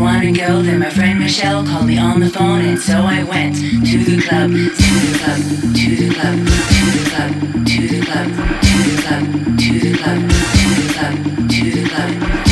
want to go, then my friend Michelle called me on the phone, and so I went to the club, to the club, to the club, to the club, to the club, to the club, to the club, to the club, to the club, to the club.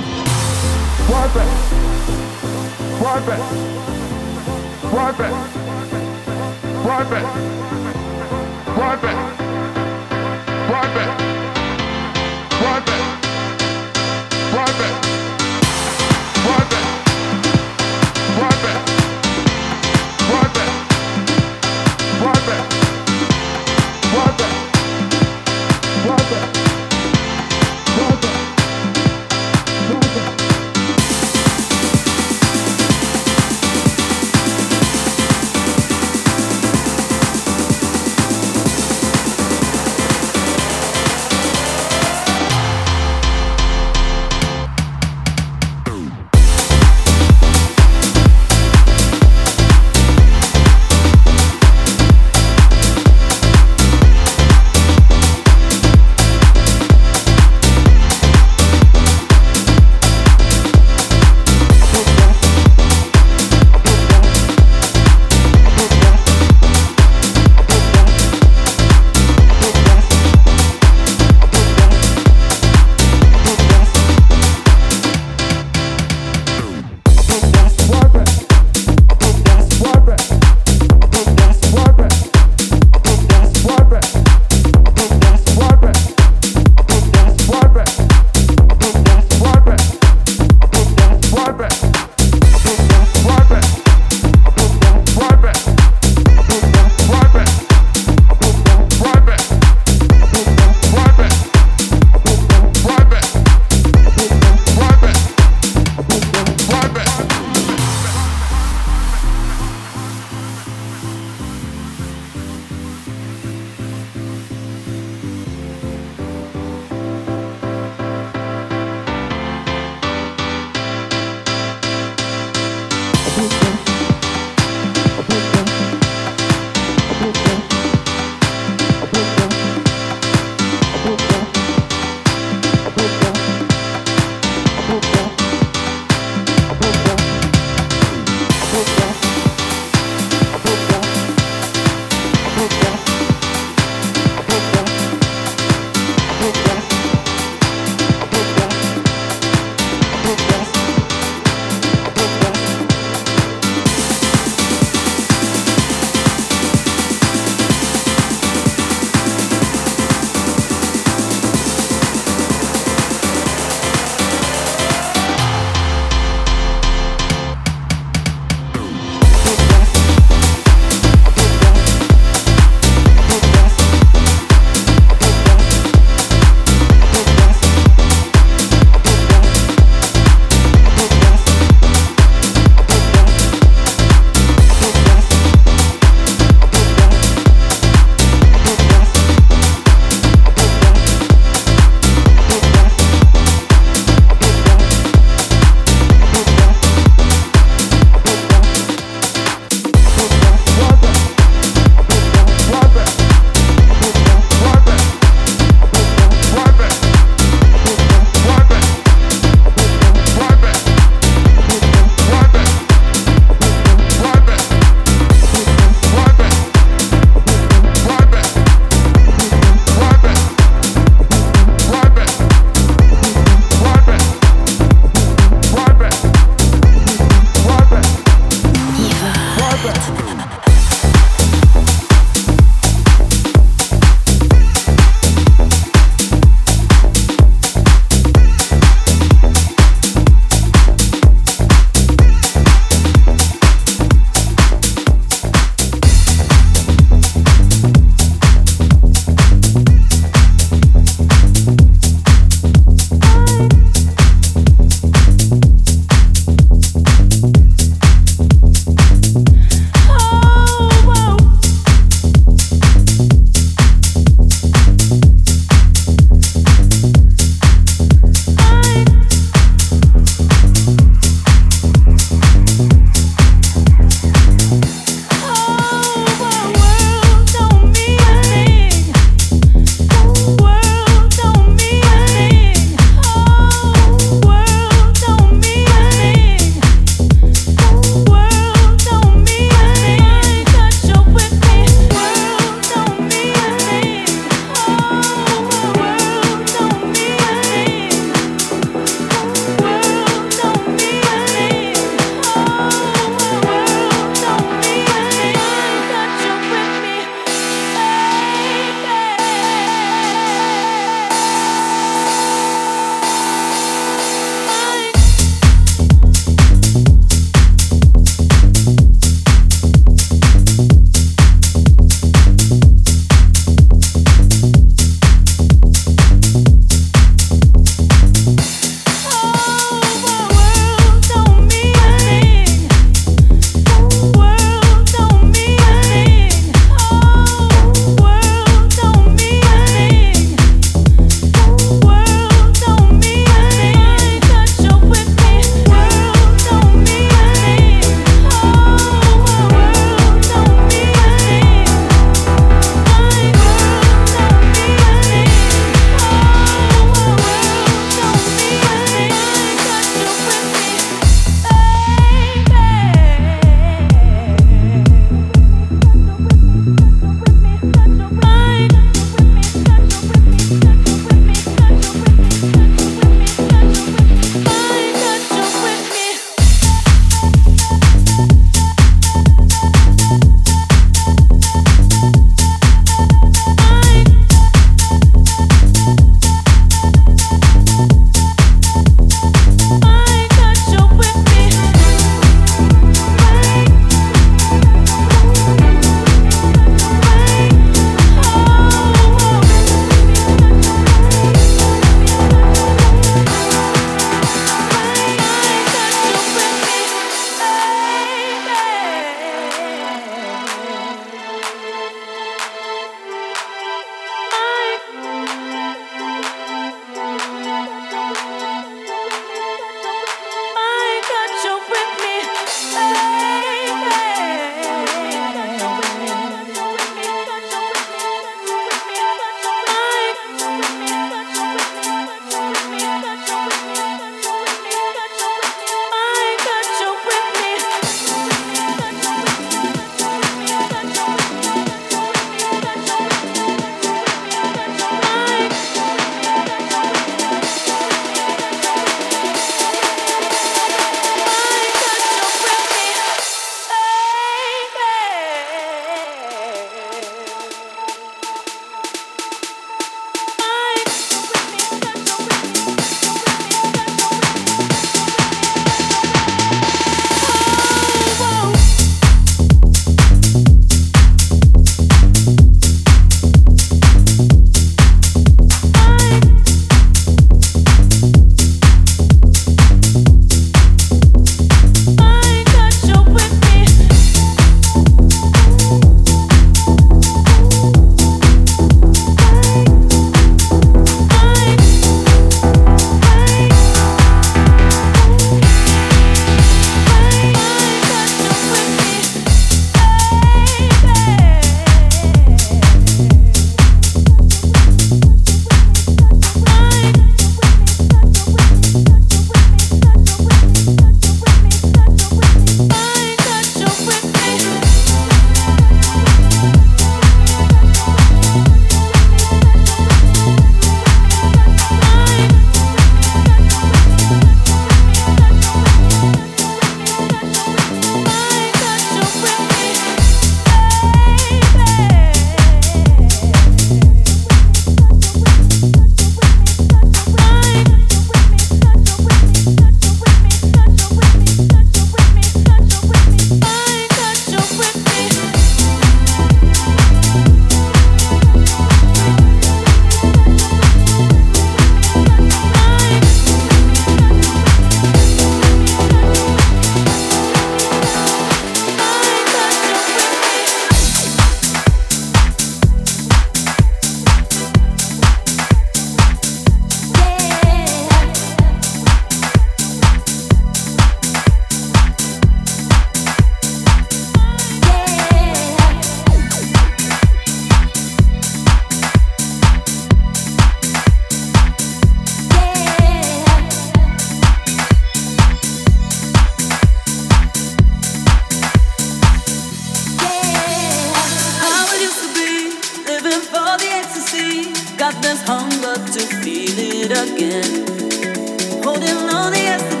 again, holding on to yesterday.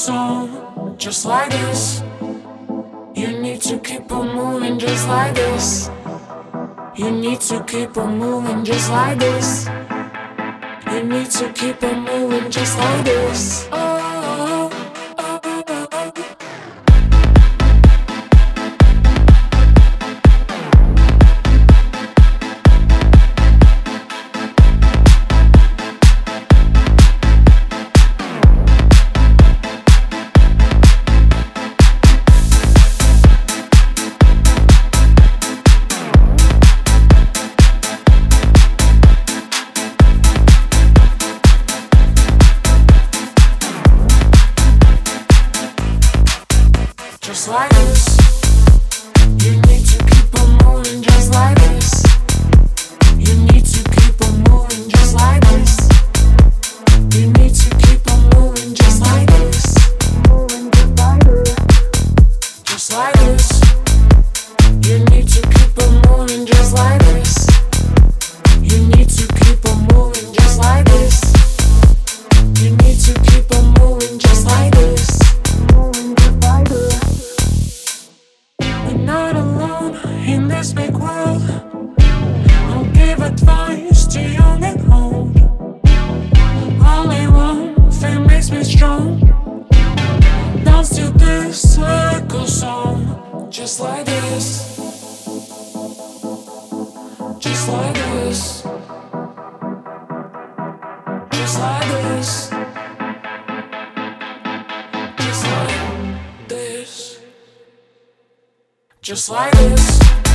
song just like this. You need to keep on moving just like this. You need to keep on moving just like this. You need to keep on moving just like this. Oh. dance to this circle song, just like this, just like this, just like this. Just like this. Just like this.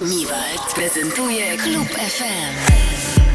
Miwald prezentuje Klub FM.